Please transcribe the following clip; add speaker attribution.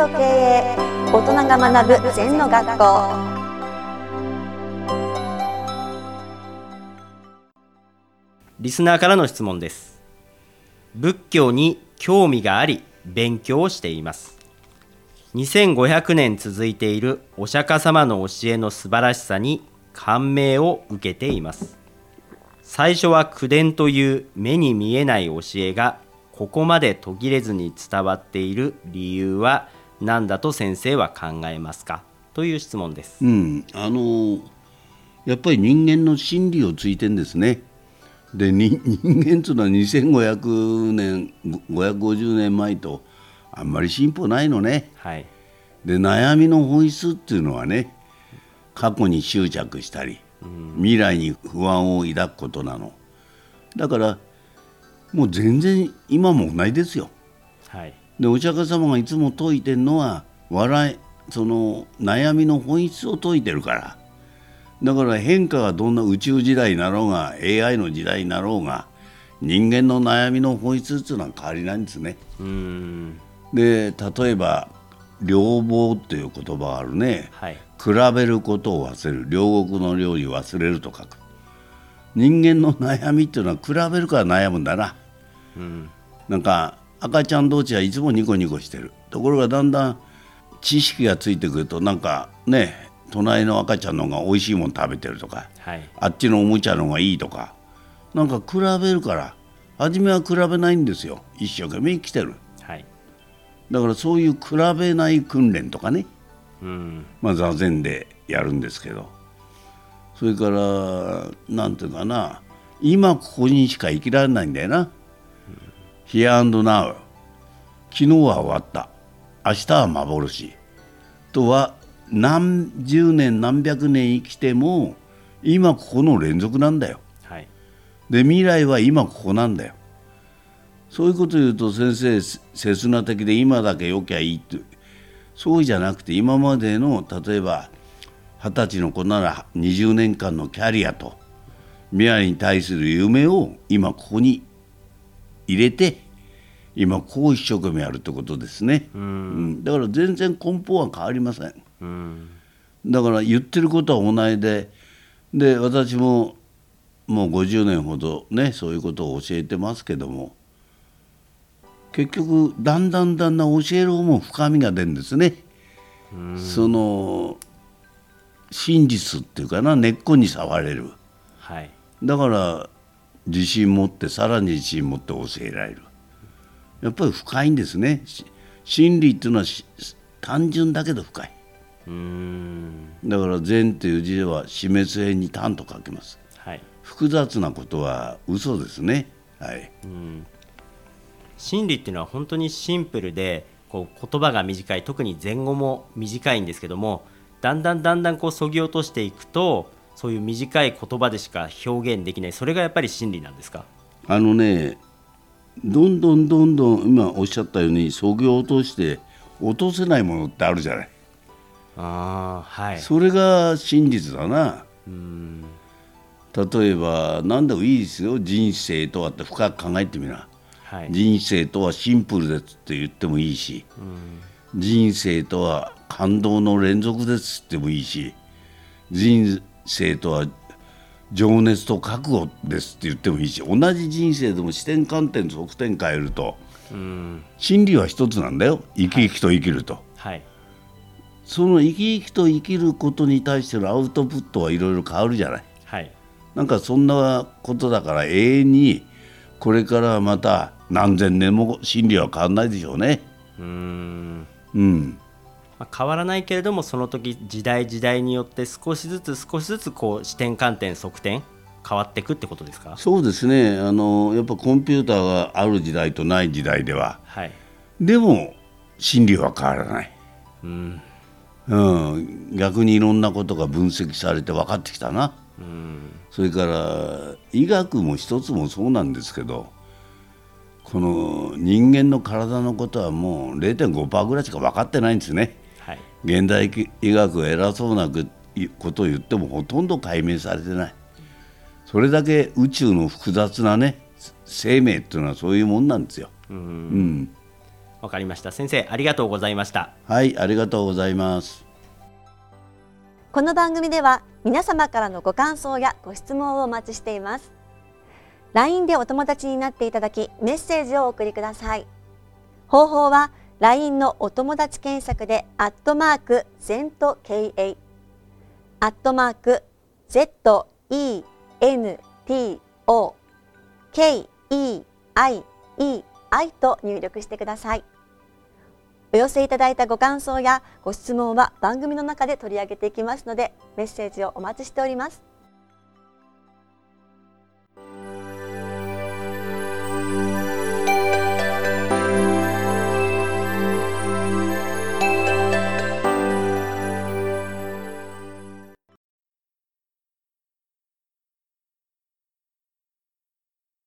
Speaker 1: と経営大人が学ぶ禅の学校。
Speaker 2: リスナーからの質問です。仏教に興味があり勉強をしています。2500年続いているお釈迦様の教えの素晴らしさに感銘を受けています。最初は口伝という目に見えない教えがここまで途切れずに伝わっている理由は何だと先生は考えますか？という質問です。
Speaker 3: うん、あのやっぱり人間の心理をついてんですね。で人間というのは2500年550年前とあんまり進歩ないのね。
Speaker 2: はい、
Speaker 3: で悩みの本質っていうのはね過去に執着したり、未来に不安を抱くことなの。だからもう全然今も同じですよ。
Speaker 2: はい、
Speaker 3: でお釈迦様がいつも説いてるのは笑いその悩みの本質を説いてるから。だから変化がどんな宇宙時代になろうが AI の時代になろうが人間の悩みの本質っていうのは変わりないんですね。で例えば「両方」っていう言葉があるね、
Speaker 2: はい、
Speaker 3: 比べることを忘れる。両国の料理忘れると書く。人間の悩みっていうのは比べるから悩むんだな、
Speaker 2: うん、
Speaker 3: なんか赤ちゃん同士はいつもニコニコしてる。ところがだんだん知識がついてくるとなんかね隣の赤ちゃんの方が美味しいもの食べてるとか、
Speaker 2: はい、
Speaker 3: あっちのおもちゃの方がいいとかなんか比べるから初めは比べないんですよ。一生懸命生きてる、
Speaker 2: はい、
Speaker 3: だからそういう比べない訓練とかね、
Speaker 2: うん、
Speaker 3: まあ座禅でやるんですけど。それから何ていうかな。今ここにしか生きられないんだよな、ヒアンドナウ昨日は終わった。明日は幻。とは何十年何百年生きても今ここの連続なんだよ、
Speaker 2: はい、
Speaker 3: で未来は今ここなんだよ。そういうこと言うと先生刹那的で今だけよきゃいいって。そうじゃなくて今までの例えば二十歳の子なら20年間のキャリアと未来に対する夢を今ここに入れて今こう一生懸命やるってことですね、
Speaker 2: うん、
Speaker 3: だから全然根本は変わりません、
Speaker 2: うん、
Speaker 3: だから言ってることは同じでで私ももう50年ほどねそういうことを教えてますけども結局だんだんだんだん教える方も深みが出るんですね、
Speaker 2: うん、
Speaker 3: その真実っていうかな根っこに触れる、
Speaker 2: はい、
Speaker 3: だから自信持ってさらに自信持って教えられる。やっぱり深いんですね。真理っていうのは単純だけど深い。だから善という字では死滅編に単と書きます、
Speaker 2: はい、
Speaker 3: 複雑なことは嘘ですね。はい。
Speaker 2: 真理っていうのは本当にシンプルでこう言葉が短い。特に前後も短いんですけどもだんだんだんだんこうそぎ落としていくとそういう短い言葉でしか表現できない。それがやっぱり真理なんですか？
Speaker 3: あのねどんどんどんどん今おっしゃったようにそぎ落として落とせないものってあるじゃない。
Speaker 2: あ、はい、
Speaker 3: それが真実だな。
Speaker 2: うん。
Speaker 3: 例えば何でもいいですよ。人生とはって深く考えてみな、
Speaker 2: はい、
Speaker 3: 人生とはシンプルですって言ってもいいし、
Speaker 2: うん、
Speaker 3: 人生とは感動の連続ですってもいいし人生とは情熱と覚悟ですって言ってもいいし同じ人生でも視点観点側点変えると、
Speaker 2: うん、
Speaker 3: 真理は一つなんだよ。生き生きと生きると、
Speaker 2: はい、
Speaker 3: その生き生きと生きることに対してのアウトプットはいろいろ変わるじゃない、
Speaker 2: はい、
Speaker 3: なんかそんなことだから永遠にこれからまた何千年も真理は変わらないでしょうね。
Speaker 2: うん。
Speaker 3: うん
Speaker 2: まあ、変わらないけれどもその時時代時代によって少しずつ少しずつこう視点観点側転変わっていくってことですか？
Speaker 3: そうですね。あのやっぱコンピューターがある時代とない時代では、
Speaker 2: はい、
Speaker 3: でも真理は変わらない、
Speaker 2: うん。
Speaker 3: うん、逆にいろんなことが分析されて分かってきたな、
Speaker 2: うん、
Speaker 3: それから医学も一つもそうなんですけどこの人間の体のことはもう0.5%ぐらいしか分かってないんですね。現代医学が偉そうなことを言ってもほとんど解明されてない。それだけ宇宙の複雑なね生命っていうのはそういうもんなんですよ。
Speaker 2: うん、わかりました。先生ありがとうございました。
Speaker 3: はいありがとうございます。
Speaker 1: この番組では皆様からのご感想やご質問をお待ちしています。LINE でお友達になっていただきメッセージをお送りください。方法は LINE のお友達検索でアットマーク ZENTKA アットマーク ZENTO KEIEI と入力してください。お寄せいただいたご感想やご質問は番組の中で取り上げていきますのでメッセージをお待ちしております。